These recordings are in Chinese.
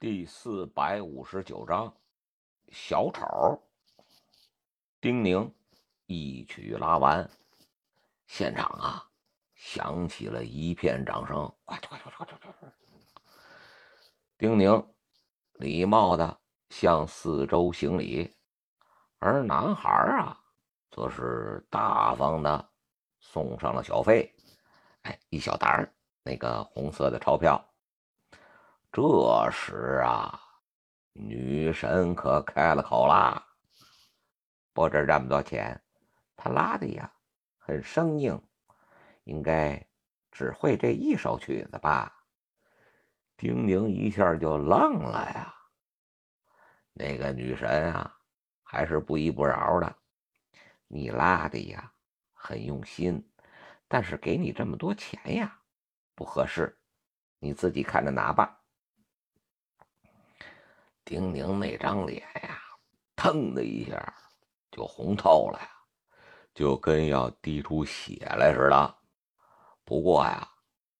第四百五十九章，小丑。丁宁一曲拉完，现场啊响起了一片掌声。快快快快快快！丁宁礼貌的向四周行礼，而男孩啊，则是大方的送上了小费，哎，一小沓儿那个红色的钞票。这时啊，女神可开了口啦：“不值这么多钱，他拉的呀很生硬，应该只会这一首曲子吧？”丁宁一下就愣了呀。那个女神啊，还是不依不饶的：“你拉的呀很用心，但是给你这么多钱呀不合适，你自己看着拿吧。”丁宁那张脸呀，腾的一下就红透了呀，就跟要滴出血来似的。不过呀，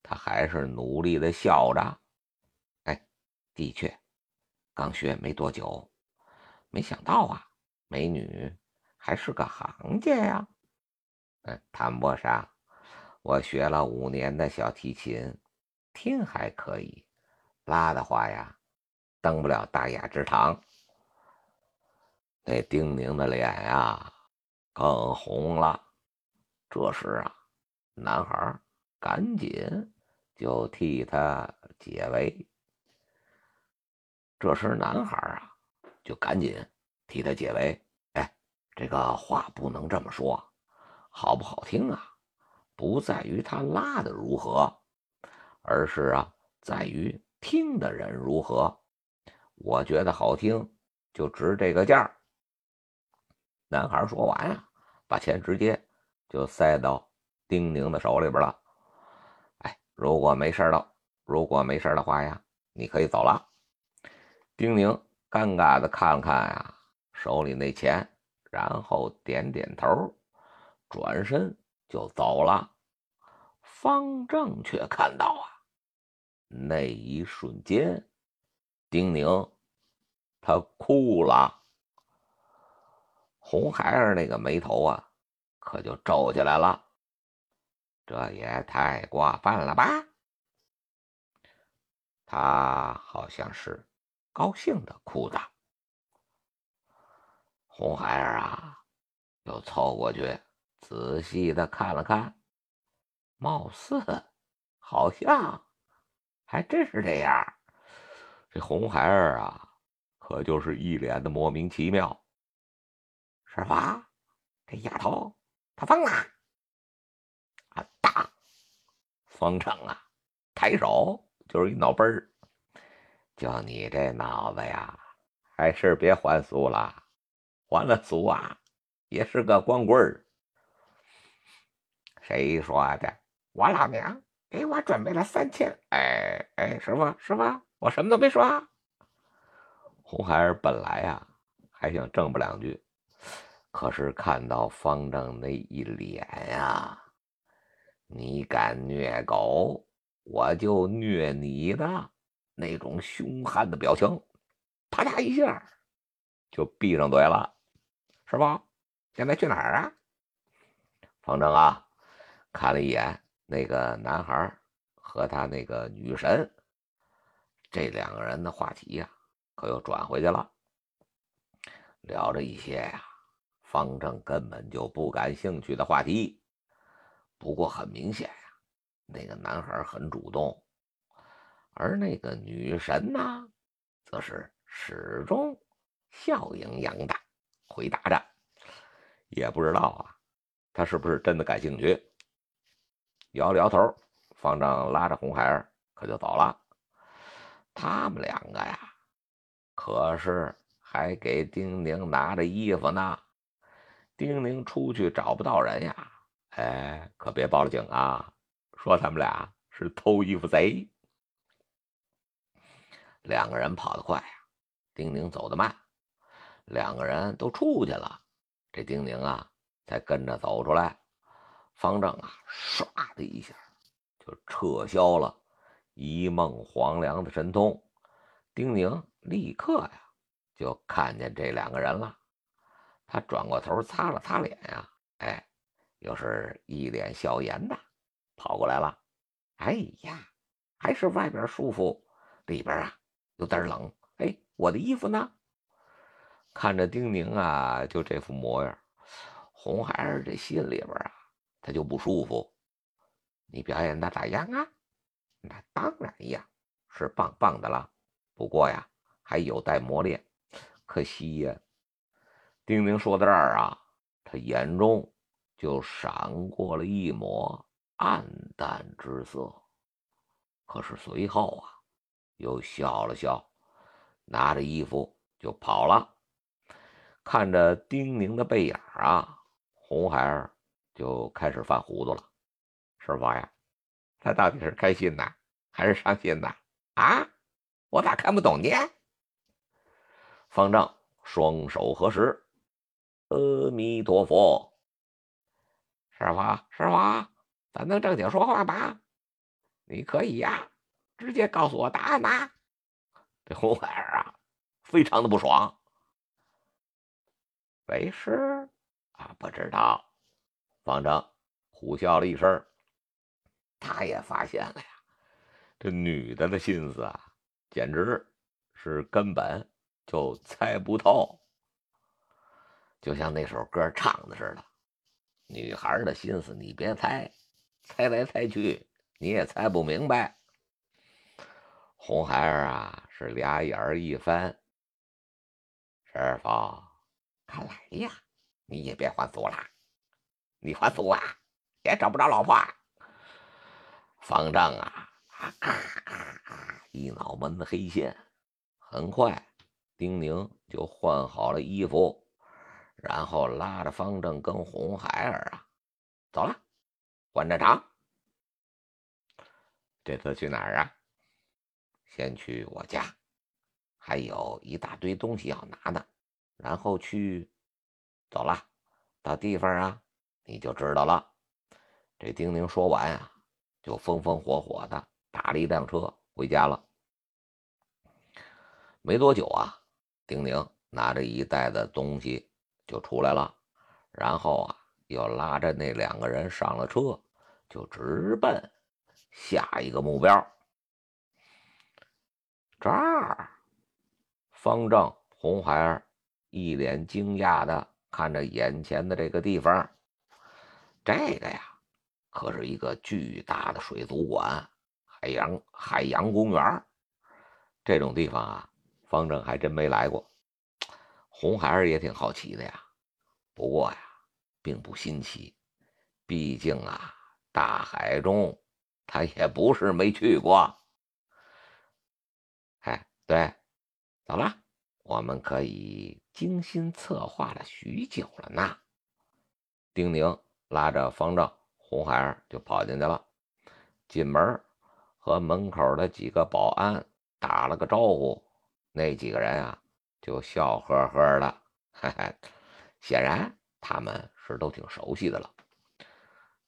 他还是努力的笑着。哎，的确，刚学没多久，没想到啊，美女还是个行家呀。嗯，谈不上，我学了五年的小提琴，听还可以，拉的话呀。登不了大雅之堂，那丁宁的脸呀更红了。这时啊，男孩赶紧就替他解围。这时男孩啊就赶紧替他解围。哎，这个话不能这么说，好不好听啊？不在于他拉的如何，而是啊在于听的人如何。我觉得好听，就值这个价。男孩说完啊，把钱直接就塞到丁宁的手里边了。哎，如果没事了，如果没事的话呀，你可以走了。丁宁尴尬的看了看呀手里那钱，然后点点头，转身就走了。方正却看到啊，那一瞬间。丁宁，他哭了。红孩儿那个眉头啊，可就皱起来了。这也太过分了吧！他好像是高兴的哭的。红孩儿啊，又凑过去仔细的看了看，貌似好像还真是这样。这红孩儿啊，可就是一脸的莫名其妙。师傅，这丫头她疯了！啊，大方成啊，抬手就是一脑崩儿。就你这脑子呀，还是别还俗了，还了俗啊，也是个光棍儿。谁说的？我老娘给我准备了三千。哎哎，师傅，师傅。我什么都没说。红孩儿本来呀还想挣不两句，可是看到方正那一脸呀，你敢虐狗，我就虐你的那种凶悍的表情，啪嗒一下就闭上嘴了。是吧，现在去哪儿啊？方正啊，看了一眼那个男孩和他那个女神。这两个人的话题呀，可又转回去了，聊着一些呀，方正根本就不感兴趣的话题。不过很明显呀，那个男孩很主动，而那个女神呢，则是始终笑盈盈的回答着。也不知道啊，他是不是真的感兴趣？摇了摇头，方正拉着红孩儿可就走了。他们两个呀，可是还给丁宁拿着衣服呢。丁宁出去找不到人呀，哎，可别报了警啊！说他们俩是偷衣服贼。两个人跑得快呀，丁宁走得慢。两个人都出去了，这丁宁啊才跟着走出来。方正啊，唰的一下就撤销了。一梦黄粱的神通，丁宁立刻呀就看见这两个人了。他转过头擦了擦脸呀，哎，又是一脸笑颜的跑过来了。哎呀，还是外边舒服，里边啊有点冷。哎，我的衣服呢？看着丁宁啊，就这副模样，红孩儿这心里边啊，他就不舒服。你表演的咋样啊？那当然呀，是棒棒的了。不过呀，还有待磨练。可惜呀，丁宁说到这儿啊，他眼中就闪过了一抹暗淡之色。可是随后啊，又笑了笑，拿着衣服就跑了。看着丁宁的背影啊，红孩儿就开始犯糊涂了。师傅呀，他到底是开心呢，还是伤心呢？啊，我咋看不懂呢？方丈双手合十，阿弥陀佛。师傅，师傅，咱能正经说话吗？你可以呀，直接告诉我答案吧。这红孩儿啊，非常的不爽。为师啊，不知道。方丈苦笑了一声，他也发现了呀，这女的的心思啊，简直是根本就猜不透。就像那首歌唱的似的，女孩的心思你别猜，猜来猜去你也猜不明白。红孩儿啊，是俩眼儿一翻，师傅。看来呀，你也别还俗了，你还俗啊，也找不着老婆。方丈啊，一脑门子黑线。很快，丁宁就换好了衣服，然后拉着方正跟红孩儿啊走了，换战场。这次去哪儿啊？先去我家，还有一大堆东西要拿呢。然后去，走了，到地方啊，你就知道了。这丁宁说完啊，就风风火火的打了一辆车回家了。没多久啊，丁宁拿着一袋子东西就出来了，然后啊，又拉着那两个人上了车，就直奔下一个目标。这儿，方正、红孩儿。一脸惊讶的看着眼前的这个地方，这个呀，可是一个巨大的水族馆、海洋海洋公园。这种地方啊，方正还真没来过。红孩儿也挺好奇的呀，不过呀，并不新奇，毕竟啊，大海中他也不是没去过。哎，对，走了，我们可以。精心策划了许久了呢。丁宁拉着方丈、红孩儿就跑进去了。进门和门口的几个保安打了个招呼，那几个人啊就笑呵呵的，嘿嘿，显然他们是都挺熟悉的了。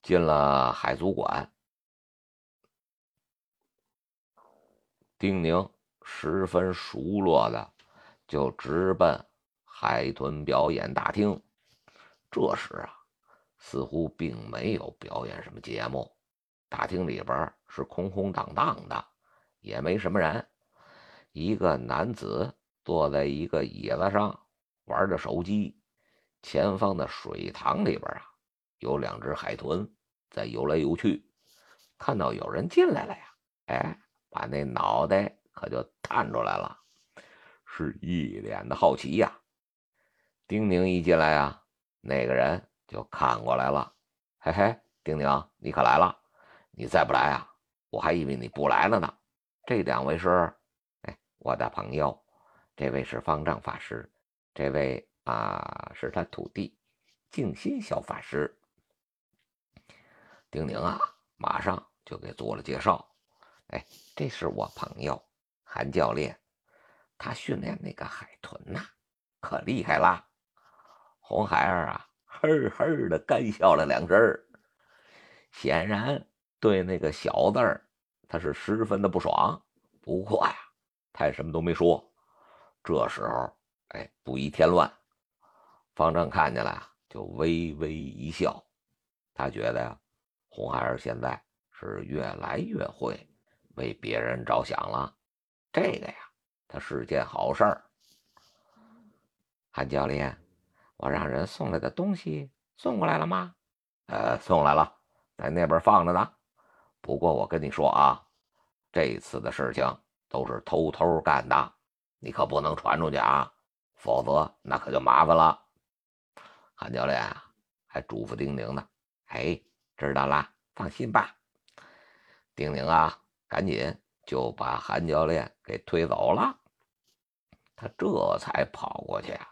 进了海族馆，丁宁十分熟络的就直奔。海豚表演大厅，这时啊，似乎并没有表演什么节目。大厅里边是空空荡荡的，也没什么人。一个男子坐在一个椅子上玩着手机。前方的水塘里边啊，有两只海豚在游来游去。看到有人进来了呀，哎，把那脑袋可就探出来了，是一脸的好奇呀。丁宁一进来啊，那个人就看过来了。嘿嘿，丁宁，你可来了！你再不来啊，我还以为你不来了呢。这两位是，哎，我的朋友。这位是方丈法师，这位啊是他徒弟静心小法师。丁宁啊，马上就给做了介绍。哎，这是我朋友韩教练，他训练那个海豚呐，可厉害啦！红孩儿啊，嘿嘿的干笑了两声显然对那个小字儿他是十分的不爽。不过呀，他也什么都没说。这时候，哎，不宜添乱。方正看见了，就微微一笑。他觉得呀，红孩儿现在是越来越会为别人着想了。这个呀，他是件好事儿。韩教练，我让人送来的东西送过来了吗？呃，送来了，在那边放着呢。不过我跟你说啊，这次的事情都是偷偷干的。你可不能传出去啊，否则那可就麻烦了。韩教练啊，还嘱咐丁宁呢。哎，知道了，放心吧。丁宁啊，赶紧就把韩教练给推走了。他这才跑过去啊，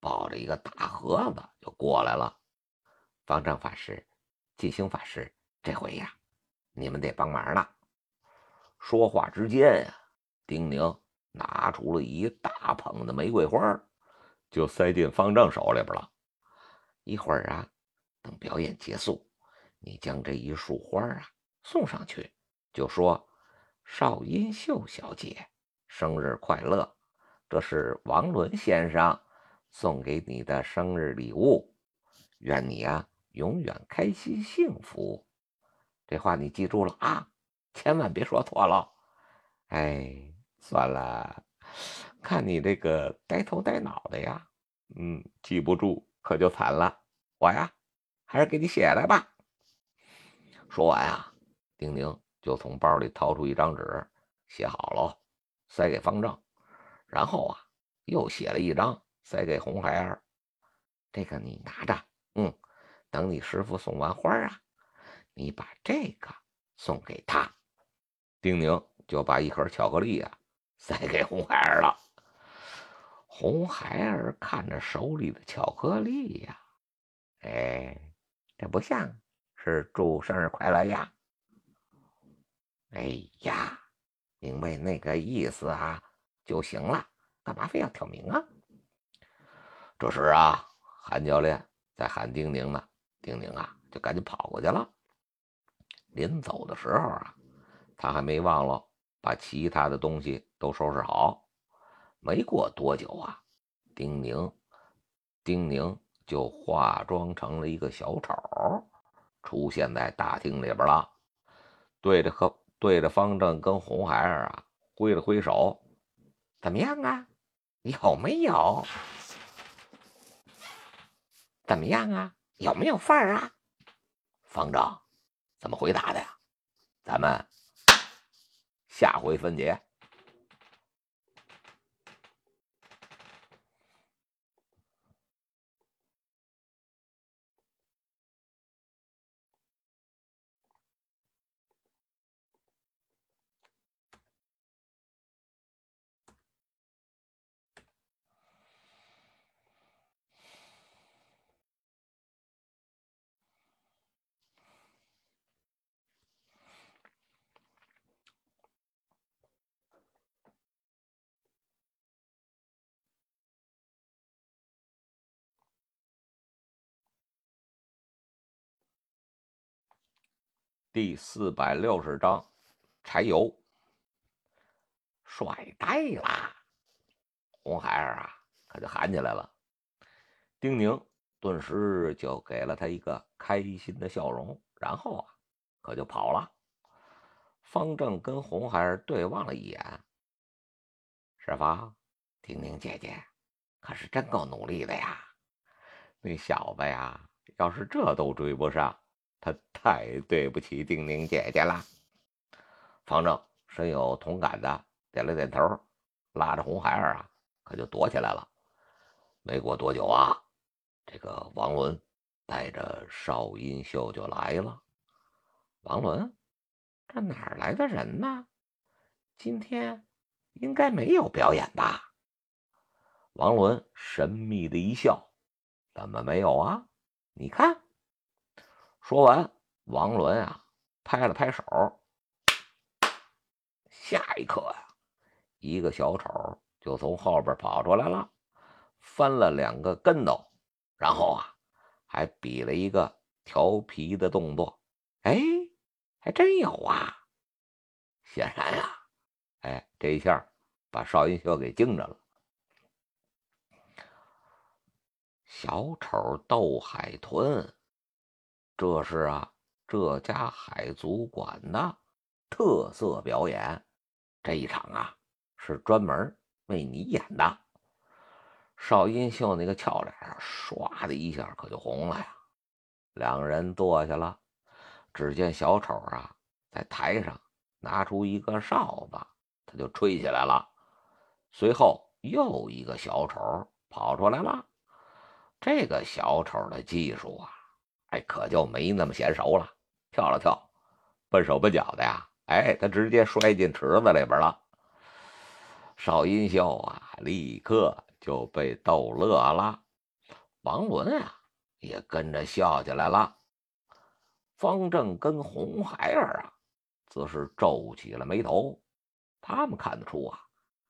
抱着一个大盒子就过来了。方丈法师、进兴法师，这回呀，你们得帮忙了。说话之间呀，丁宁。拿出了一大捧的玫瑰花，就塞进方丈手里边了。一会儿啊，等表演结束，你将这一束花啊送上去，就说：“邵音秀小姐生日快乐，这是王伦先生送给你的生日礼物，愿你呀永远开心幸福。”这话你记住了啊，千万别说错了。哎。算了，看你这个呆头呆脑的呀，嗯，记不住可就惨了。我呀，还是给你写来吧。说完啊，丁宁就从包里掏出一张纸，写好了，塞给方正，然后啊，又写了一张，塞给红孩儿。这个你拿着，嗯，等你师傅送完花啊，你把这个送给他。丁宁就把一盒巧克力啊。塞给红孩儿了。红孩儿看着手里的巧克力呀，哎，这不像是祝生日快乐呀。哎呀，明白那个意思啊就行了，干嘛非要挑明啊？这时啊，韩教练在喊丁宁呢，丁宁啊就赶紧跑过去了。临走的时候啊，他还没忘了。把其他的东西都收拾好，没过多久啊，丁宁，丁宁就化妆成了一个小丑，出现在大厅里边了，对着和对着方正跟红孩儿啊挥了挥手，怎么样啊？有没有？怎么样啊？有没有范儿啊？方丈怎么回答的呀？咱们。下回分解。第四百六十章，柴油帅呆啦！红孩儿啊，可就喊起来了。丁宁顿时就给了他一个开心的笑容，然后啊，可就跑了。方正跟红孩儿对望了一眼，师傅，丁宁姐姐可是真够努力的呀！那小子呀，要是这都追不上。他太对不起丁宁姐姐了。方正深有同感的点了点头，拉着红孩儿啊，可就躲起来了。没过多久啊，这个王伦带着邵音秀就来了。王伦，这哪儿来的人呢？今天应该没有表演吧？王伦神秘的一笑：“怎么没有啊？你看。”说完，王伦啊拍了拍手，下一刻呀，一个小丑就从后边跑出来了，翻了两个跟头，然后啊还比了一个调皮的动作。哎，还真有啊！显然呀，哎，这一下把邵云秀给惊着了。小丑斗海豚，这是啊这家海族馆的特色表演。这一场啊是专门为你演的。邵音秀那个俏脸啊，唰的一下可就红了呀。两人坐下了，只见小丑啊在台上拿出一个哨子，他就吹起来了。随后又一个小丑跑出来了。这个小丑的技术啊，哎，可就没那么娴熟了。跳了跳，笨手笨脚的呀，哎，他直接摔进池子里边了。邵音秀啊，立刻就被逗乐了。王伦啊，也跟着笑起来了。方正跟红孩儿啊，则是皱起了眉头。他们看得出啊，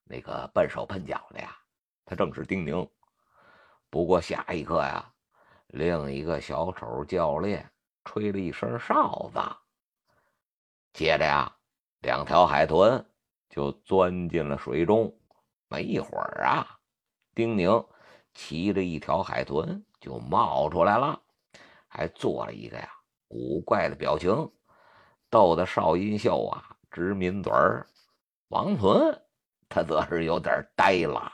那个笨手笨脚的呀，他正是丁宁。不过下一刻呀，另一个小丑教练吹了一声哨子，接着呀，两条海豚就钻进了水中。没一会儿啊，丁宁骑着一条海豚就冒出来了，还做了一个呀古怪的表情，逗得邵音秀啊直抿嘴儿。王伦他则是有点呆了。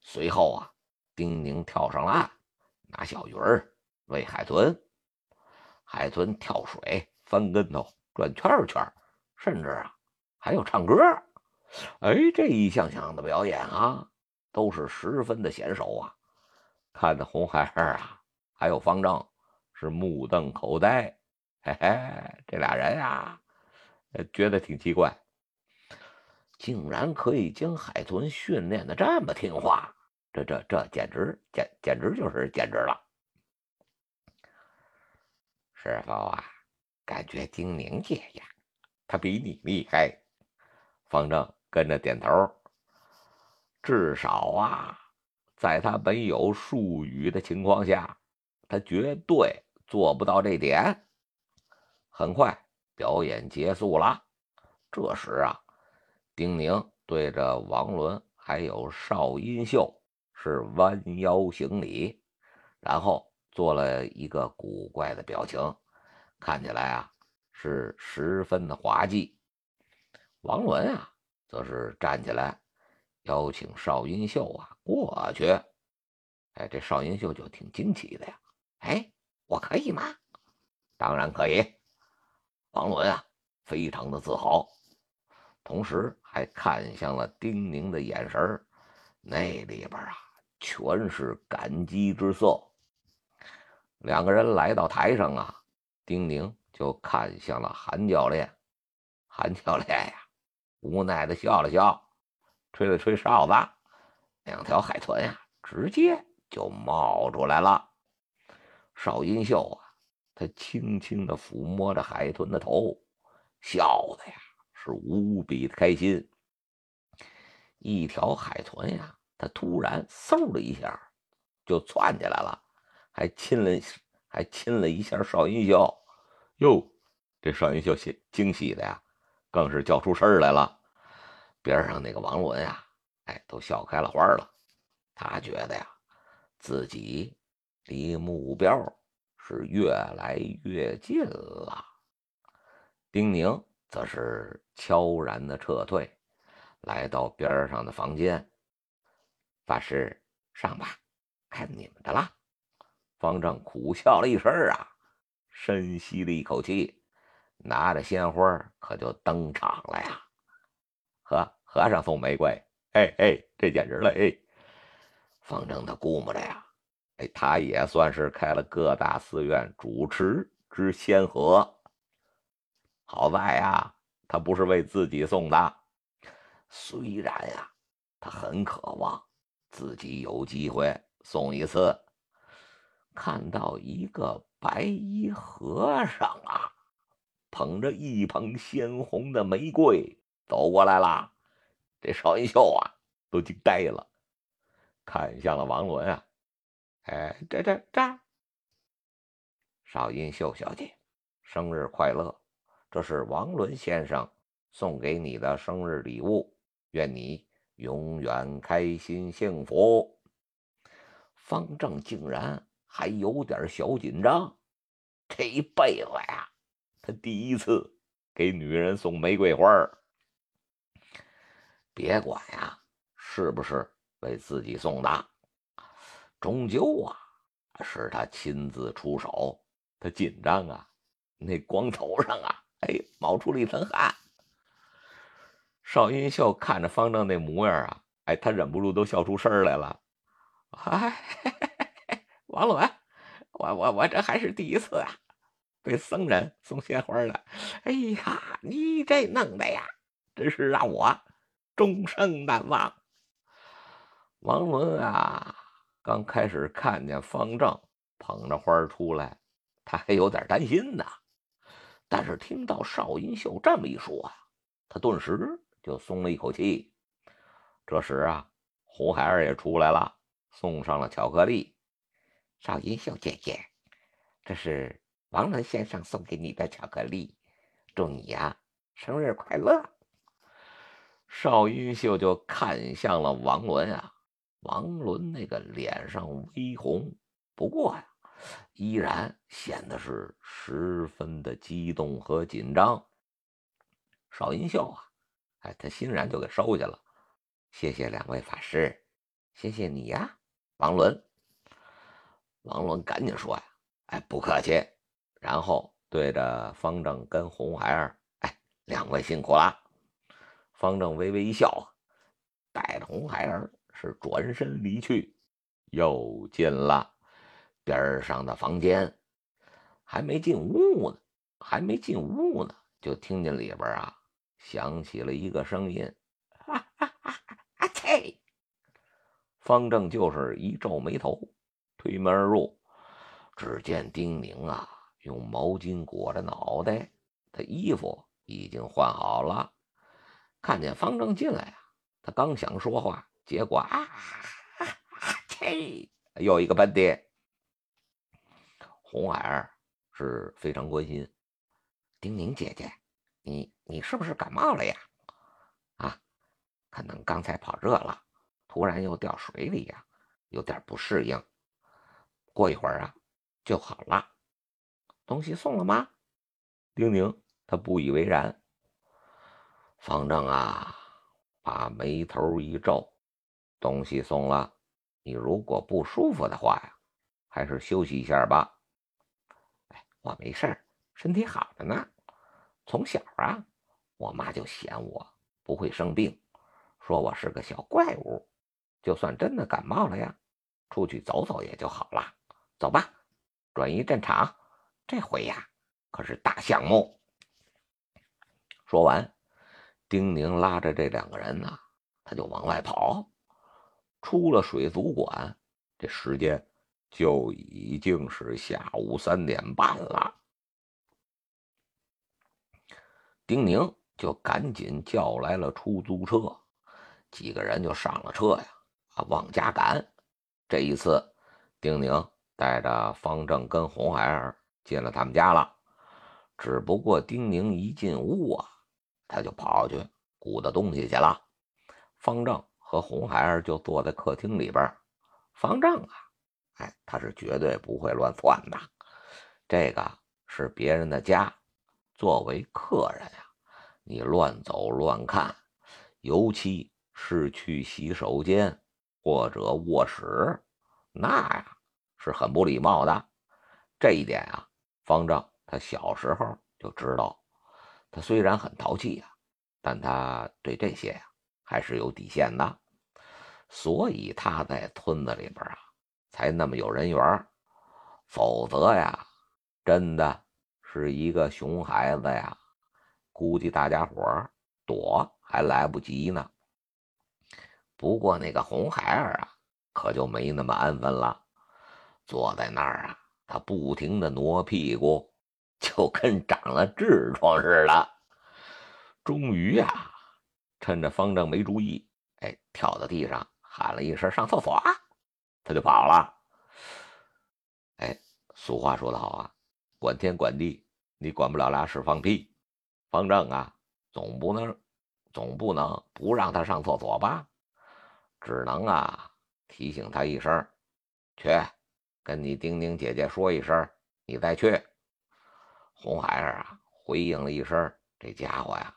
随后啊。丁宁跳上岸，拿小鱼儿喂海豚，海豚跳水、翻跟头、转圈圈，甚至啊还有唱歌。哎，这一项项的表演啊，都是十分的娴熟啊！看的红孩儿啊，还有方正是目瞪口呆。嘿嘿，这俩人呀，觉得挺奇怪，竟然可以将海豚训练的这么听话。这这这简直简简直就是简直了！师傅啊，感觉丁宁姐呀，他比你厉害。方正跟着点头。至少啊，在他没有术语的情况下，他绝对做不到这点。很快，表演结束了。这时啊，丁宁对着王伦还有邵音秀。是弯腰行礼，然后做了一个古怪的表情，看起来啊是十分的滑稽。王伦啊，则是站起来邀请邵音秀啊过去。哎，这邵音秀就挺惊奇的呀。哎，我可以吗？当然可以。王伦啊，非常的自豪，同时还看向了丁宁的眼神那里边啊。全是感激之色。两个人来到台上啊，丁宁就看向了韩教练。韩教练呀，无奈的笑了笑，吹了吹哨子，两条海豚呀，直接就冒出来了。邵音秀啊，他轻轻的抚摸着海豚的头，笑的呀是无比的开心。一条海豚呀。他突然嗖的一下就窜起来了，还亲了还亲了一下邵云秀。哟，这邵云秀喜惊喜的呀，更是叫出声来了。边上那个王伦呀，哎，都笑开了花了。他觉得呀，自己离目标是越来越近了。丁宁则是悄然的撤退，来到边上的房间。法师，上吧，看你们的了。方正苦笑了一声啊，深吸了一口气，拿着鲜花可就登场了呀。和和尚送玫瑰，哎哎，这简直了哎！方正他估摸着呀，哎，他也算是开了各大寺院主持之先河。好在呀，他不是为自己送的，虽然呀，他很渴望。自己有机会送一次，看到一个白衣和尚啊，捧着一捧鲜红的玫瑰走过来了，这邵音秀啊都惊呆了，看向了王伦啊，哎，这这这，邵音秀小姐，生日快乐！这是王伦先生送给你的生日礼物，愿你永远开心幸福。方正竟然还有点小紧张，这一辈子呀，他第一次给女人送玫瑰花。别管呀，是不是为自己送的，终究啊，是他亲自出手，他紧张啊，那光头上啊，哎，冒出了一层汗。邵云秀看着方正那模样啊，哎，他忍不住都笑出声来了。哎，王伦，我我我这还是第一次啊，被僧人送鲜花的。哎呀，你这弄的呀，真是让我。终生难忘。王伦啊，刚开始看见方正捧着花出来，他还有点担心呢。但是听到邵云秀这么一说啊，他顿时就松了一口气。这时啊，胡孩儿也出来了，送上了巧克力。邵银秀姐姐，这是王伦先生送给你的巧克力，祝你呀生日快乐。邵云秀就看向了王伦啊，王伦那个脸上微红，不过呀，依然显得是十分的激动和紧张。邵云秀啊，哎，他欣然就给收下了。谢谢两位法师，谢谢你呀，王伦。王伦赶紧说呀，哎，不客气。然后对着方正跟红孩儿，哎，两位辛苦了。方正微微一笑，带着红孩儿是转身离去，又进了边上的房间。还没进屋呢，还没进屋呢，就听见里边啊响起了一个声音：“啊啊啊啊！”切！方正就是一皱眉头，推门而入，只见丁宁啊用毛巾裹着脑袋，他衣服已经换好了。看见方正进来啊，他刚想说话，结果啊，切，又一个喷嚏。红孩儿是非常关心，丁宁姐姐，你你是不是感冒了呀？啊，可能刚才跑热了，突然又掉水里呀，有点不适应。过一会儿啊，就好了。东西送了吗？丁宁他不以为然。方正啊，把眉头一皱，东西送了，你如果不舒服的话呀，还是休息一下吧。哎，我没事儿，身体好着呢。从小啊，我妈就嫌我不会生病，说我是个小怪物，就算真的感冒了呀，出去走走也就好了。走吧，转移战场，这回呀，可是大项目。说完。丁宁拉着这两个人呢，他就往外跑。出了水族馆，这时间就已经是下午三点半了。丁宁就赶紧叫来了出租车，几个人就上了车呀，啊，往家赶。这一次，丁宁带着方正跟红孩儿进了他们家了。只不过丁宁一进屋啊。他就跑去鼓捣东西去了。方正和红孩儿就坐在客厅里边。方正啊，哎，他是绝对不会乱窜的。这个是别人的家，作为客人，你乱走乱看，尤其是去洗手间或者卧室，那呀是很不礼貌的。这一点啊，方丈他小时候就知道。他虽然很淘气呀，但他对这些呀还是有底线的，所以他在村子里边啊才那么有人缘否则呀，真的是一个熊孩子呀，估计大家伙躲还来不及呢。不过那个红孩儿啊，可就没那么安分了，坐在那儿啊，他不停的挪屁股。就跟长了痔疮似的。终于呀，趁着方正没注意，哎，跳到地上喊了一声“上厕所”，他就跑了。哎，俗话说得好啊，管天管地，你管不了俩屎放屁。方正啊，总不能总不能不让他上厕所吧？只能啊提醒他一声，去跟你丁丁姐姐说一声，你再去。红孩儿啊回应了一声，这家伙呀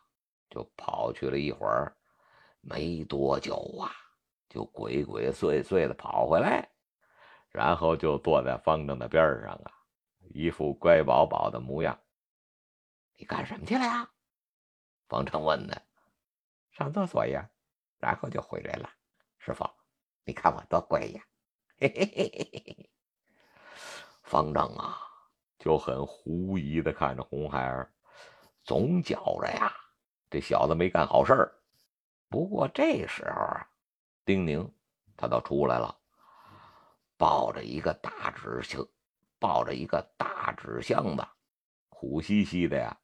就跑去了一会儿，没多久啊就鬼鬼祟祟的跑回来，然后就坐在方正的边上啊，一副乖宝宝的模样。你干什么去了呀？方正问的。上厕所呀，然后就回来了。师傅，你看我多乖呀！嘿嘿嘿嘿嘿嘿。方丈啊，就很狐疑的看着红孩儿，总觉着呀，这小子没干好事儿。不过这时候啊，丁宁他倒出来了，抱着一个大纸箱，抱着一个大纸箱子，苦兮兮的呀。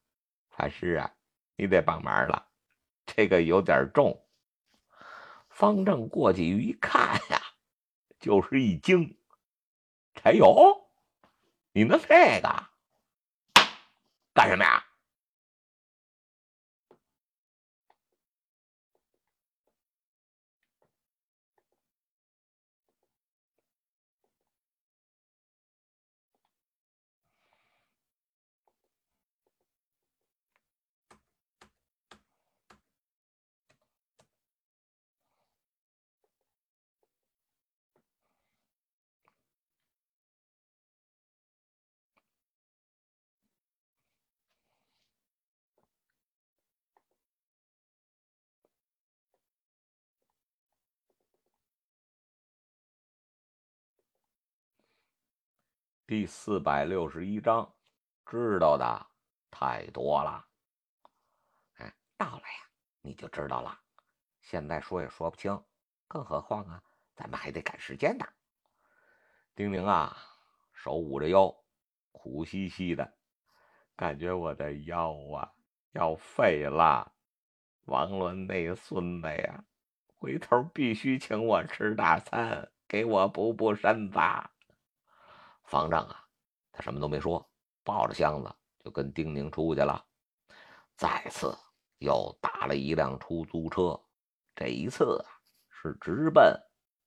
大师啊，你得帮忙了。这个有点重。方正过去一看呀，就是一惊：“柴友，你弄这个干什么呀？”第四百六十一章，知道的太多了。哎，到了呀，你就知道了。现在说也说不清，更何况啊，咱们还得赶时间呢。丁宁啊，手捂着腰，苦兮兮的，感觉我的腰啊要废了。王伦那孙子呀，回头必须请我吃大餐，给我补补身子。方丈啊，他什么都没说，抱着箱子就跟丁宁出去了。再次又打了一辆出租车，这一次啊是直奔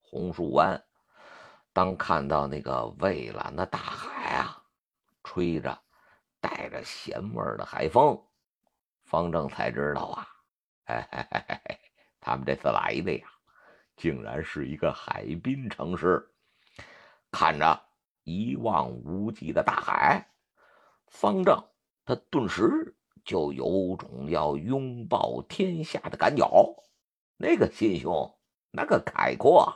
红树湾。当看到那个蔚蓝的大海啊，吹着带着咸味的海风，方正才知道啊，嘿嘿嘿嘿嘿，他们这次来的呀，竟然是一个海滨城市，看着。一望无际的大海，方正他顿时就有种要拥抱天下的感觉，那个心胸，那个开阔，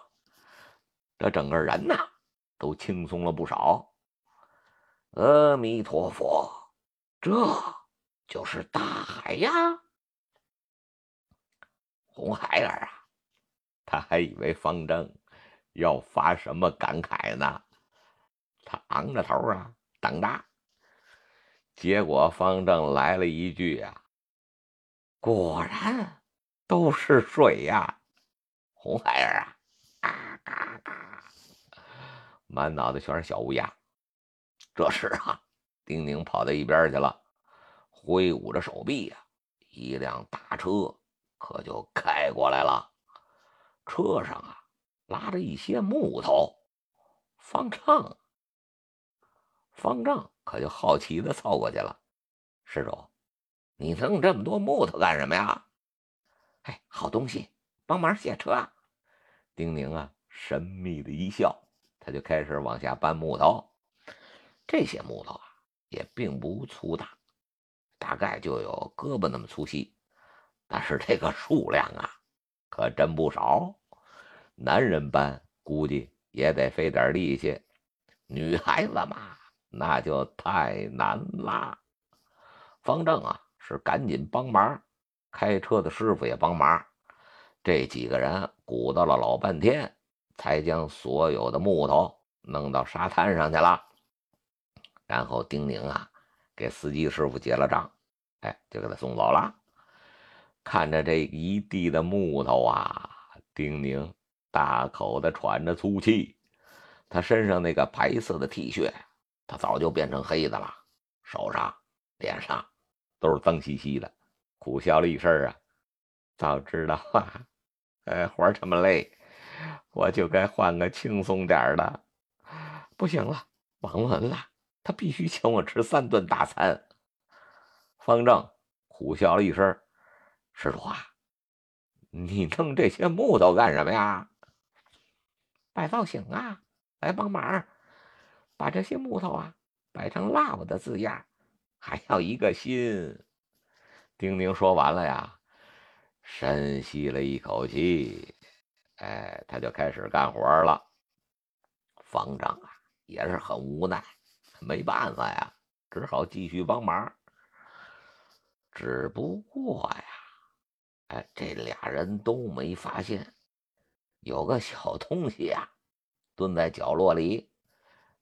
这整个人呐都轻松了不少。阿弥陀佛，这就是大海呀！红孩儿啊，他还以为方正要发什么感慨呢。他昂着头啊，等着。结果方正来了一句呀：“果然都是水呀，红孩儿啊！”嘎嘎嘎，满脑袋全是小乌鸦。这时啊，丁宁跑到一边去了，挥舞着手臂呀，一辆大车可就开过来了。车上啊，拉着一些木头，方丈。方丈可就好奇的凑过去了，施主，你弄这么多木头干什么呀？哎，好东西，帮忙卸车。丁宁啊，神秘的一笑，他就开始往下搬木头。这些木头啊，也并不粗大，大概就有胳膊那么粗细，但是这个数量啊，可真不少。男人搬估计也得费点力气，女孩子嘛。那就太难啦！方正啊，是赶紧帮忙，开车的师傅也帮忙，这几个人鼓捣了老半天，才将所有的木头弄到沙滩上去了。然后丁宁啊，给司机师傅结了账，哎，就给他送走了。看着这一地的木头啊，丁宁大口的喘着粗气，他身上那个白色的 T 恤。他早就变成黑的了，手上、脸上都是脏兮兮的，苦笑了一声啊！早知道啊，呃，活这么累，我就该换个轻松点的。不行了，王伦了，他必须请我吃三顿大餐。方正苦笑了一声：“施主啊，你弄这些木头干什么呀？摆造型啊，来帮忙，把这些木头啊摆成 love 的字样，还要一个心。”丁宁说完了呀，深吸了一口气，哎，他就开始干活了。方丈啊，也是很无奈，没办法呀，只好继续帮忙。只不过呀，哎，这俩人都没发现有个小东西呀，蹲在角落里，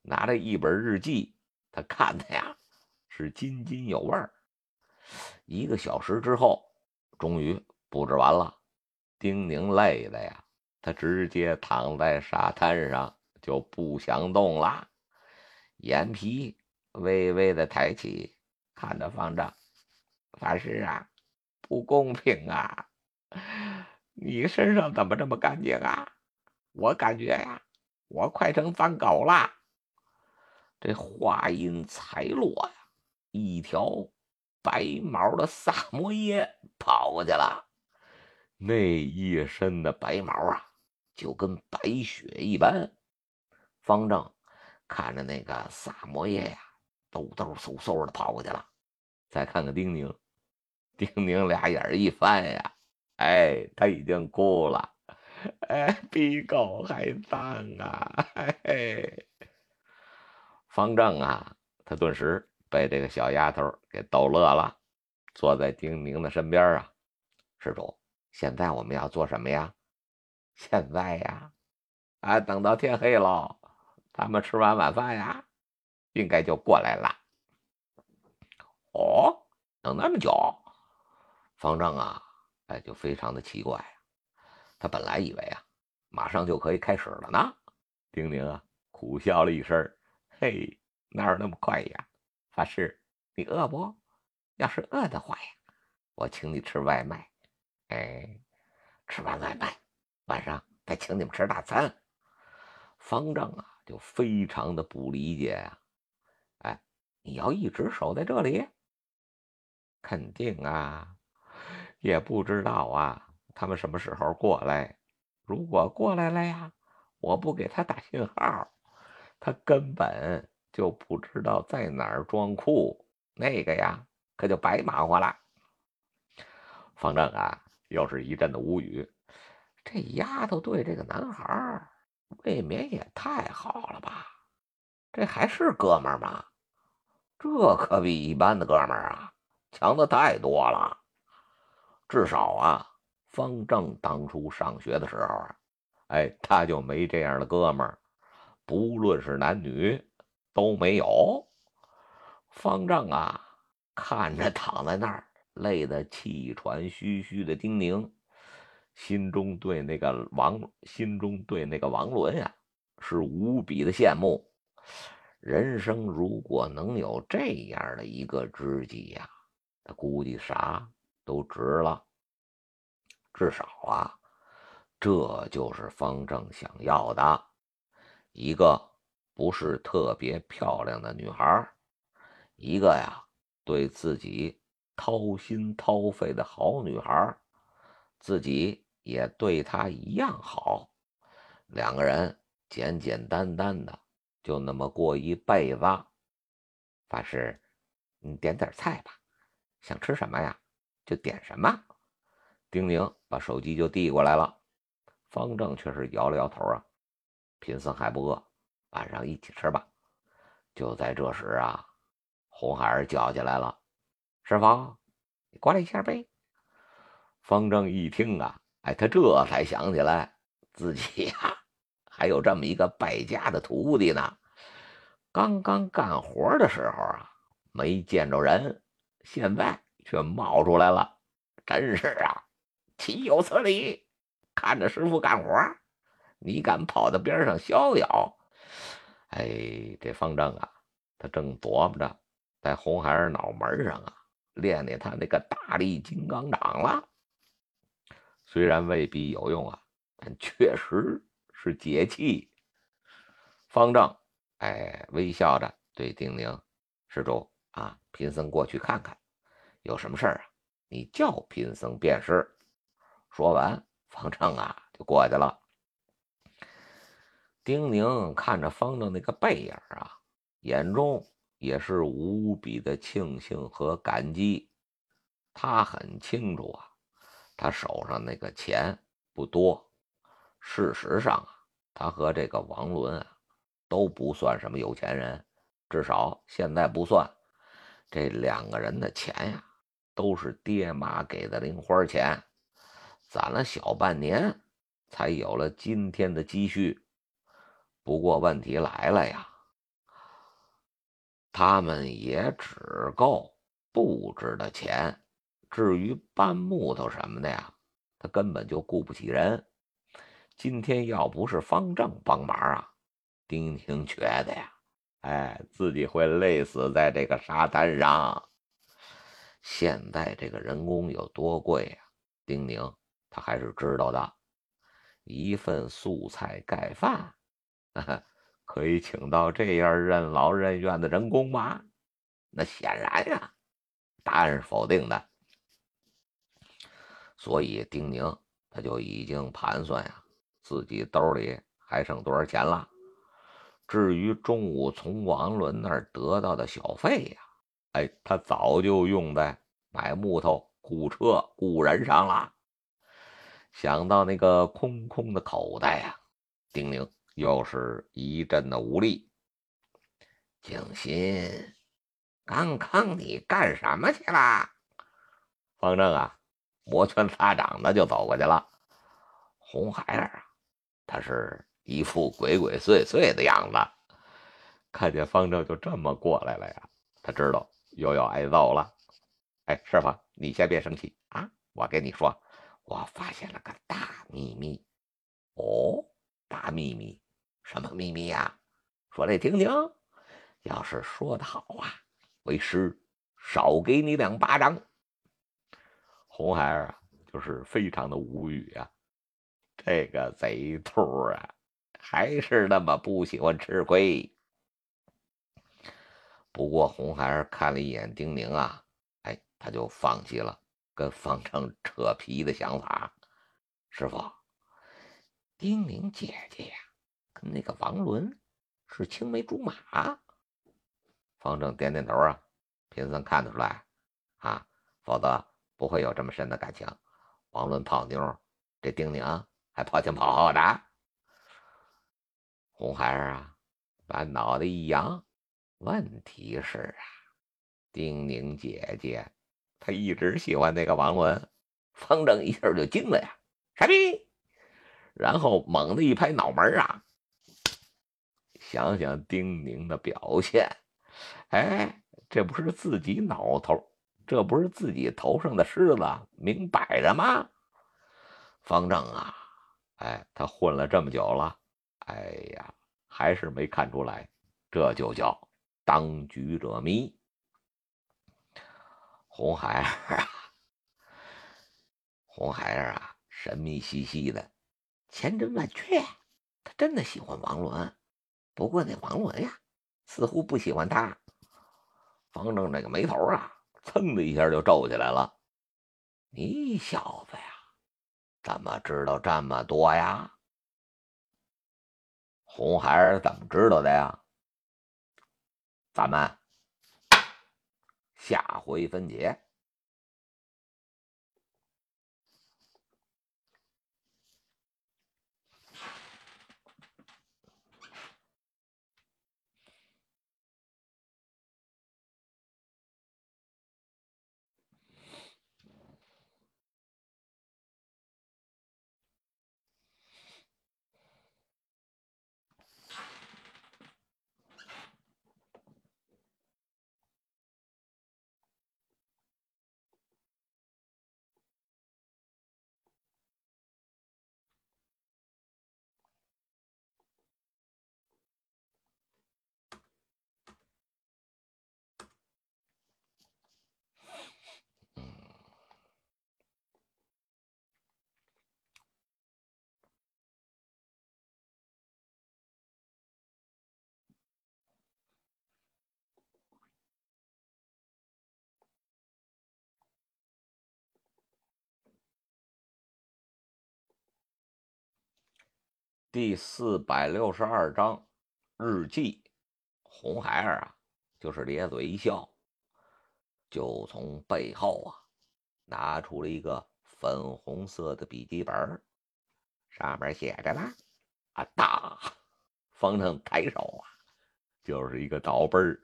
拿着一本日记，他看的呀是津津有味儿。一个小时之后，终于布置完了。丁宁累的呀，他直接躺在沙滩上就不想动了，眼皮微微的抬起，看着方丈。法师啊，不公平啊！你身上怎么这么干净啊？我感觉呀，我快成脏狗了。这话音才落呀，一条。白毛的萨摩耶跑过去了，那一身的白毛啊，就跟白雪一般。方正看着那个萨摩耶呀，抖抖嗖嗖的跑过去了。再看看丁宁，丁宁俩眼一翻呀，哎，他已经哭了，哎，比狗还脏啊！嘿嘿，方正啊，他顿时。被这个小丫头给逗乐了，坐在丁宁的身边啊。施主，现在我们要做什么呀？现在呀，啊，等到天黑喽，他们吃完晚饭呀，应该就过来了。哦，等那么久？方正啊，哎，就非常的奇怪。他本来以为啊，马上就可以开始了呢。丁宁啊，苦笑了一声：“嘿，哪有那么快呀？”法师，你饿不？要是饿的话呀，我请你吃外卖。哎，吃完外卖，晚上再请你们吃大餐。方丈啊，就非常的不理解呀。哎，你要一直守在这里？肯定啊，也不知道啊，他们什么时候过来？如果过来了呀，我不给他打信号，他根本。就不知道在哪儿装酷，那个呀，可就白忙活了。方正啊，又是一阵的无语。这丫头对这个男孩未免也太好了吧？这还是哥们吗？这可比一般的哥们啊强的太多了。至少啊，方正当初上学的时候啊，哎，他就没这样的哥们儿，不论是男女。都没有。方丈啊，看着躺在那儿累得气喘吁吁的丁宁，心中对那个王，心中对那个王伦呀，是无比的羡慕。人生如果能有这样的一个知己呀，他估计啥都值了。至少啊，这就是方正想要的一个。不是特别漂亮的女孩，一个呀，对自己掏心掏肺的好女孩，自己也对她一样好，两个人简简单单的就那么过一辈子。法师，你点点菜吧，想吃什么呀？就点什么。丁宁把手机就递过来了，方正却是摇了摇头啊，贫僧还不饿。晚上一起吃吧。就在这时啊，红孩儿叫起来了：“师傅，你过来一下呗。”方正一听啊，哎，他这才想起来自己呀还有这么一个败家的徒弟呢。刚刚干活的时候啊，没见着人，现在却冒出来了，真是啊，岂有此理！看着师傅干活，你敢跑到边上逍遥？哎，这方丈啊，他正琢磨着在红孩儿脑门上啊练练他那个大力金刚掌了。虽然未必有用啊，但确实是解气。方正，哎，微笑着对丁宁施主啊，贫僧过去看看，有什么事儿啊？你叫贫僧便是。说完，方正啊就过去了。丁宁看着方正那个背影啊，眼中也是无比的庆幸和感激。他很清楚啊，他手上那个钱不多。事实上啊，他和这个王伦啊。都不算什么有钱人，至少现在不算。这两个人的钱呀，都是爹妈给的零花钱，攒了小半年，才有了今天的积蓄。不过问题来了呀，他们也只够布置的钱，至于搬木头什么的呀，他根本就雇不起人。今天要不是方正帮忙啊！丁宁觉得呀，哎，自己会累死在这个沙滩上。现在这个人工有多贵呀？丁宁他还是知道的。一份素菜盖饭，可以请到这样任劳任怨的人工吗？那显然呀，答案是否定的。所以丁宁他就已经盘算呀，自己兜里还剩多少钱了。至于中午从王伦那儿得到的小费呀，哎，他早就用在买木头、雇车、雇人上了。想到那个空空的口袋呀，丁宁又是一阵的无力。静心，刚刚你干什么去了？方正啊，摩拳擦掌的就走过去了。红孩儿啊，他是。一副鬼鬼祟祟的样子，看见方正就这么过来了呀，他知道又要挨揍了。哎，师傅，你先别生气啊！我跟你说，我发现了个大秘密。哦，大秘密？什么秘密呀？说来听听。要是说的好啊，为师少给你两巴掌。红孩儿啊，就是非常的无语啊，这个贼兔啊！还是那么不喜欢吃亏。不过红孩儿看了一眼丁宁啊，哎，他就放弃了跟方丈扯皮的想法。师傅，丁宁姐姐呀，跟那个王伦是青梅竹马。方正点点头啊，贫僧看得出来啊，否则不会有这么深的感情。王伦泡妞，这丁宁还跑前跑后的。红孩儿啊，把脑袋一扬。问题是啊，丁宁姐姐她一直喜欢那个王伦。方正一下就惊了呀，傻逼！然后猛地一拍脑门啊，想想丁宁的表现，哎，这不是自己脑头，这不是自己头上的虱子，明摆着吗？方正啊，哎，他混了这么久了。哎呀，还是没看出来，这就叫当局者迷。红孩儿啊，红孩儿啊，神秘兮兮的，千真万确，他真的喜欢王伦。不过那王伦呀，似乎不喜欢他。方正这个眉头啊，噌的一下就皱起来了。你小子呀，怎么知道这么多呀？红孩儿怎么知道的呀？咱们下回分解。第四百六十二章日记。红孩儿啊，就是咧嘴一笑，就从背后啊拿出了一个粉红色的笔记本，上面写着呢：“啊大。”方正抬手啊，就是一个倒背儿，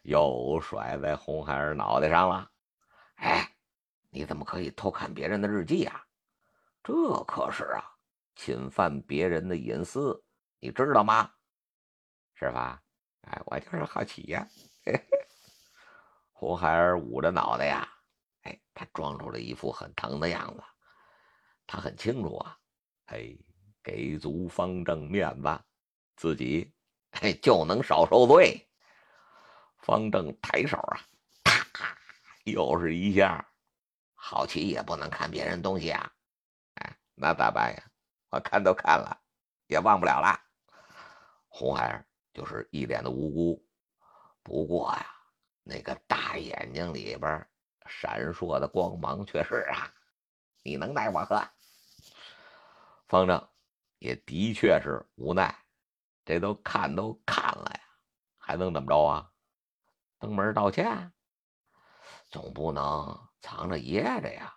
又甩在红孩儿脑袋上了。哎，你怎么可以偷看别人的日记啊？这可是啊！侵犯别人的隐私，你知道吗？是吧？哎，我就是好奇呀。红孩儿捂着脑袋呀，哎，他装出了一副很疼的样子。他很清楚啊，哎，给足方正面子，自己哎就能少受罪。方正抬手啊，啪，又是一下。好奇也不能看别人东西啊，哎，那咋办呀？我看都看了，也忘不了了。红孩儿就是一脸的无辜。不过呀，那个大眼睛里边闪烁的光芒却是啊，你能奈我何？方正也的确是无奈，这都看都看了呀，还能怎么着啊？登门道歉，总不能藏着掖着呀。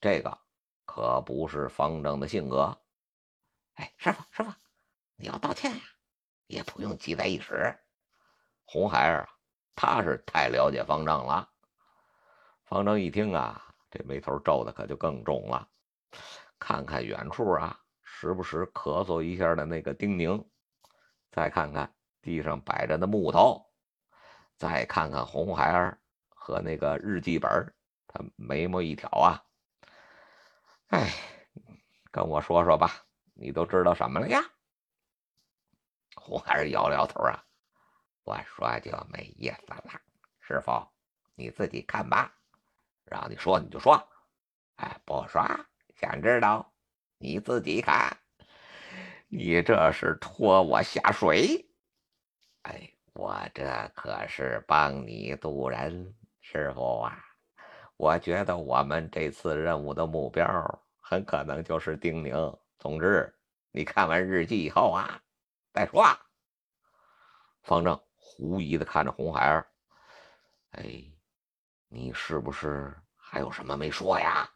这个可不是方正的性格。哎，师傅，师傅，你要道歉呀，也不用急在一时。红孩儿啊，他是太了解方丈了。方丈一听啊，这眉头皱的可就更重了。看看远处啊，时不时咳嗽一下的那个丁宁，再看看地上摆着的木头，再看看红孩儿和那个日记本，他眉毛一挑啊，哎，跟我说说吧。你都知道什么了呀？胡儿摇摇头啊，我说就没意思了。师傅，你自己看吧。让你说你就说，哎，不说，想知道你自己看。你这是拖我下水？哎，我这可是帮你渡人，师傅啊。我觉得我们这次任务的目标很可能就是丁宁。总之，你看完日记以后啊，再说。方正狐疑的看着红孩儿，哎，你是不是还有什么没说呀？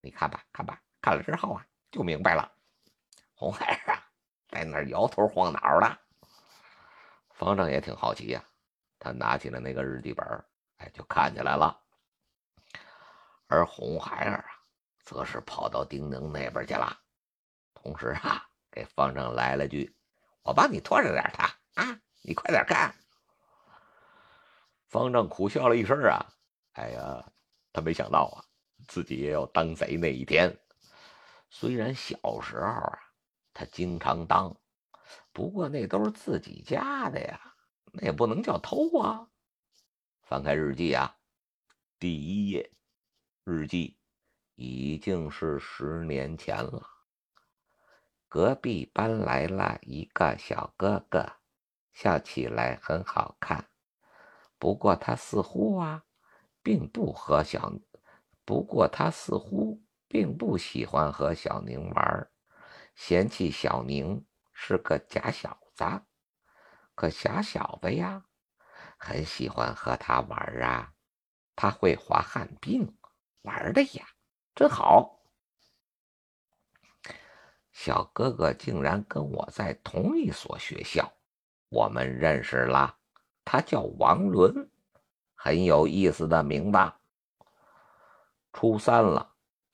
你看吧，看吧，看了之后啊，就明白了。红孩儿啊，在那摇头晃脑的。方正也挺好奇呀，他拿起了那个日记本，哎，就看起来了。而红孩儿啊。则是跑到丁宁那边去了，同时啊，给方丈来了句：“我帮你拖着点他啊，你快点干。”方丈苦笑了一声啊，哎呀，他没想到啊，自己也有当贼那一天。虽然小时候啊，他经常当，不过那都是自己家的呀，那也不能叫偷啊。翻开日记啊，第一页，日记。已经是十年前了。隔壁搬来了一个小哥哥，笑起来很好看。不过他似乎啊，并不和小，不过他似乎并不喜欢和小宁玩，嫌弃小宁是个假小子。可假小子呀，很喜欢和他玩啊。他会滑旱冰，玩的呀。真好，小哥哥竟然跟我在同一所学校，我们认识了。他叫王伦，很有意思的名字。初三了，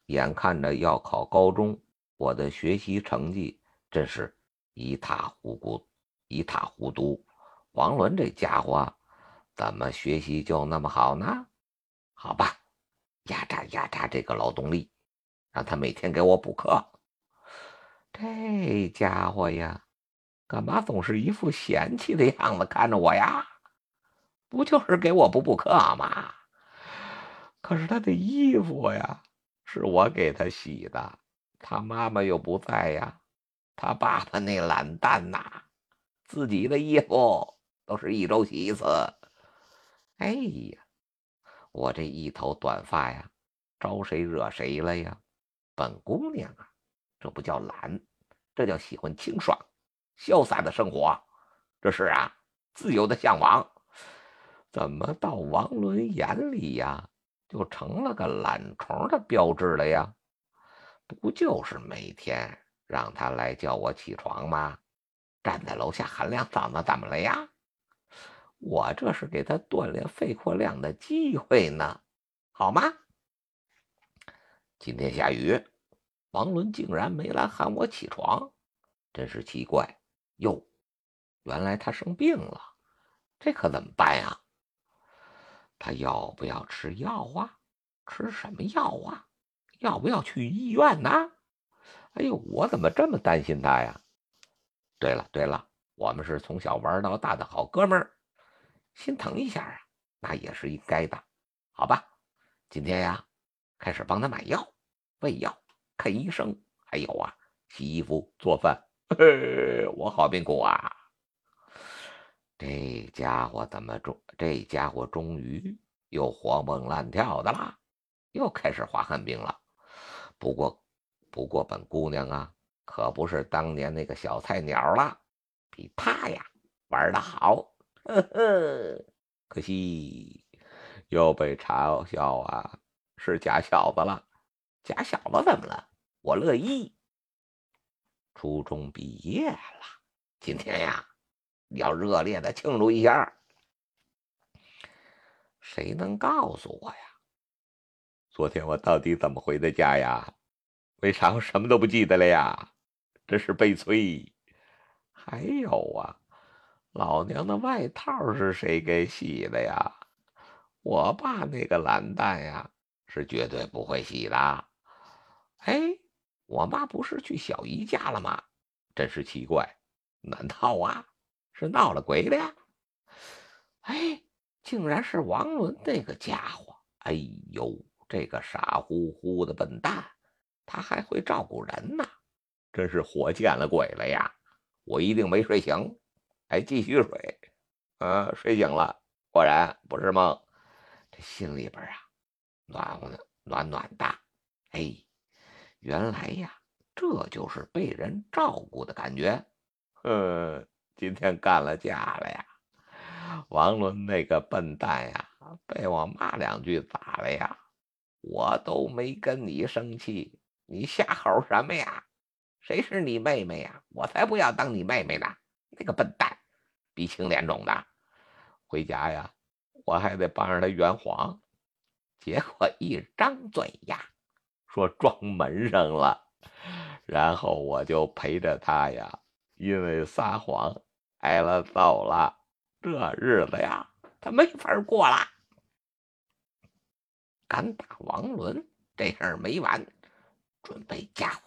眼看着要考高中，我的学习成绩真是一塌糊涂，一塌糊涂。王伦这家伙，怎么学习就那么好呢？好吧。压榨压榨这个劳动力，让他每天给我补课。这家伙呀，干嘛总是一副嫌弃的样子看着我呀？不就是给我补补课吗？可是他的衣服呀，是我给他洗的，他妈妈又不在呀，他爸爸那懒蛋呐，自己的衣服都是一周洗一次。哎呀！我这一头短发呀，招谁惹谁了呀？本姑娘啊，这不叫懒，这叫喜欢清爽、潇洒的生活，这是啊，自由的向往。怎么到王伦眼里呀，就成了个懒虫的标志了呀？不就是每天让他来叫我起床吗？站在楼下喊两嗓子，怎么了呀？我这是给他锻炼肺活量的机会呢，好吗？今天下雨。王伦竟然没来喊我起床，真是奇怪哟！原来他生病了，这可怎么办呀？他要不要吃药啊？吃什么药啊？要不要去医院呢？哎呦，我怎么这么担心他呀？对了对了，我们是从小玩到大的好哥们儿，心疼一下啊，那也是应该的，好吧？今天呀，开始帮他买药、喂药。看医生，还有啊，洗衣服、做饭，我好命苦啊！这家伙怎么终？这家伙终于又活蹦乱跳的啦，又开始滑旱冰了。不过，不过本姑娘啊，可不是当年那个小菜鸟了，比他呀玩的好。呵 呵，可惜又被嘲笑啊，是假小子了。假小子怎么了？我乐意。初中毕业了，今天呀，要热烈的庆祝一下。谁能告诉我呀？昨天我到底怎么回的家呀？为啥我什么都不记得了呀？真是悲催。还有啊，老娘的外套是谁给洗的呀？我爸那个懒蛋呀，是绝对不会洗的。哎。我妈不是去小姨家了吗？真是奇怪，难道啊是闹了鬼了呀？哎，竟然是王伦那个家伙！哎呦，这个傻乎乎的笨蛋，他还会照顾人呢，真是活见了鬼了呀！我一定没睡醒，还继续睡。啊，睡醒了，果然不是梦，这心里边啊暖和的，暖暖的。哎。原来呀，这就是被人照顾的感觉。嗯，今天干了架了呀，王伦那个笨蛋呀，被我骂两句咋了呀？我都没跟你生气，你瞎吼什么呀？谁是你妹妹呀？我才不要当你妹妹呢！那个笨蛋，鼻青脸肿的，回家呀，我还得帮着他圆谎，结果一张嘴呀。说撞门上了，然后我就陪着他呀，因为撒谎挨了揍了。这日子呀，他没法过了。敢打王伦，这事儿没完，准备家伙，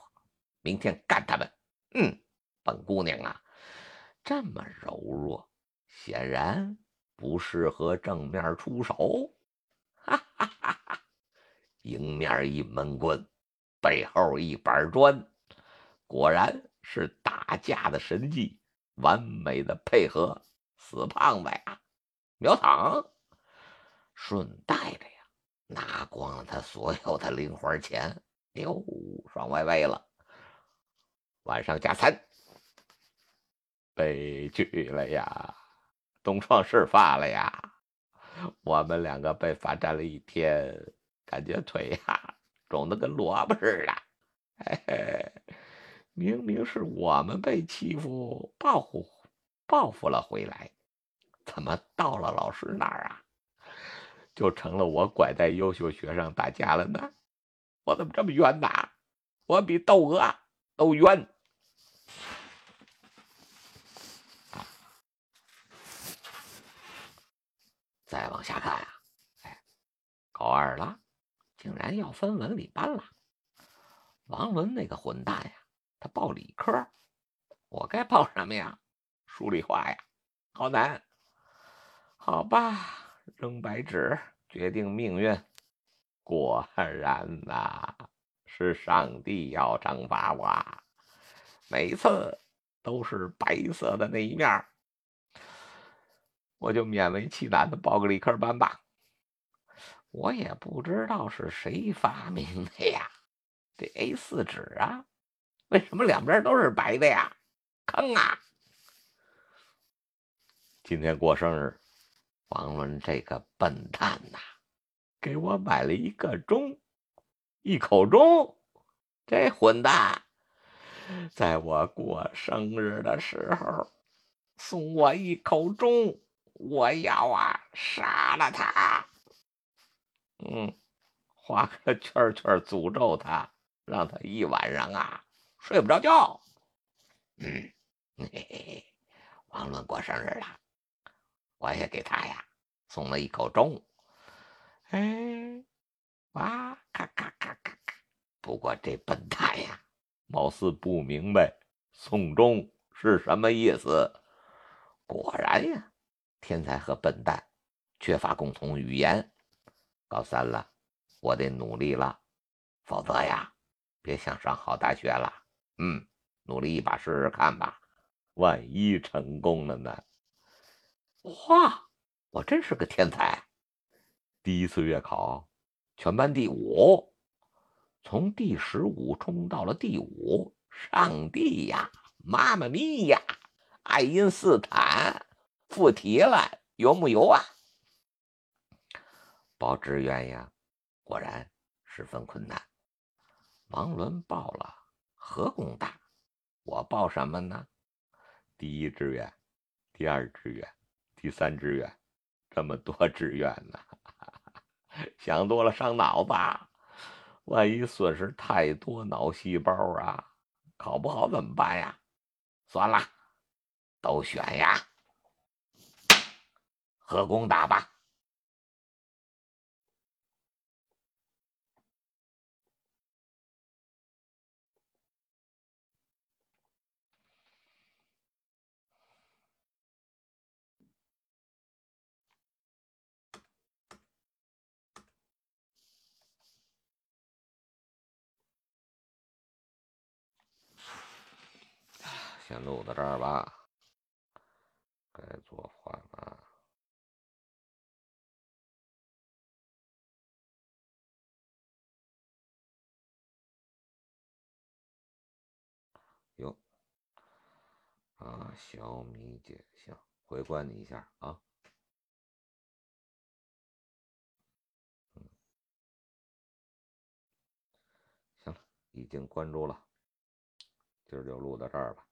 明天干他们。嗯，本姑娘啊，这么柔弱，显然不适合正面出手。哈哈哈哈。迎面一闷棍，背后一板砖，果然是打架的神技，完美的配合。死胖子呀，秒躺，顺带着呀，拿光了他所有的零花钱，哟，爽歪歪了。晚上加餐，悲剧了呀，东窗事发了呀，我们两个被罚站了一天。感觉腿呀肿得跟萝卜似的，嘿嘿，明明是我们被欺负，报复报复了回来，怎么到了老师那儿啊，就成了我拐带优秀学生打架了呢？我怎么这么冤呐？我比窦娥都冤！再往下看啊，哎，高二了。竟然要分文理班了！王文那个混蛋呀，他报理科，我该报什么呀？数理化呀，好难。好吧，扔白纸决定命运。果然呐，是上帝要惩罚我，每次都是白色的那一面。我就勉为其难的报个理科班吧。我也不知道是谁发明的呀，这 A 四纸啊，为什么两边都是白的呀？坑啊！今天过生日，王伦这个笨蛋呐，给我买了一个钟，一口钟。这混蛋，在我过生日的时候送我一口钟，我要啊杀了他！嗯，画个圈圈诅咒他，让他一晚上啊睡不着觉。嗯，嘿嘿嘿，王伦过生日了，我也给他呀送了一口钟。哎，哇，咔咔咔咔咔。不过这笨蛋呀，貌似不明白送钟是什么意思。果然呀，天才和笨蛋缺乏共同语言。高三了，我得努力了，否则呀，别想上好大学了。嗯，努力一把试试看吧，万一成功了呢？哇，我真是个天才！第一次月考，全班第五。从第十五冲到了第五，上帝呀，妈妈咪呀，爱因斯坦附题了，有木有啊？报志愿呀，果然十分困难。王伦报了河工大，我报什么呢？第一志愿、第二志愿、第三志愿，这么多 志愿呢？想多了，伤脑子。万一损失太多脑细胞啊，考不好怎么办呀？算了，都选呀，合工打吧。先录到这儿吧。该做饭了。啊，小米姐，行，回关你一下啊。行，已经关注了。今儿就录到这儿吧。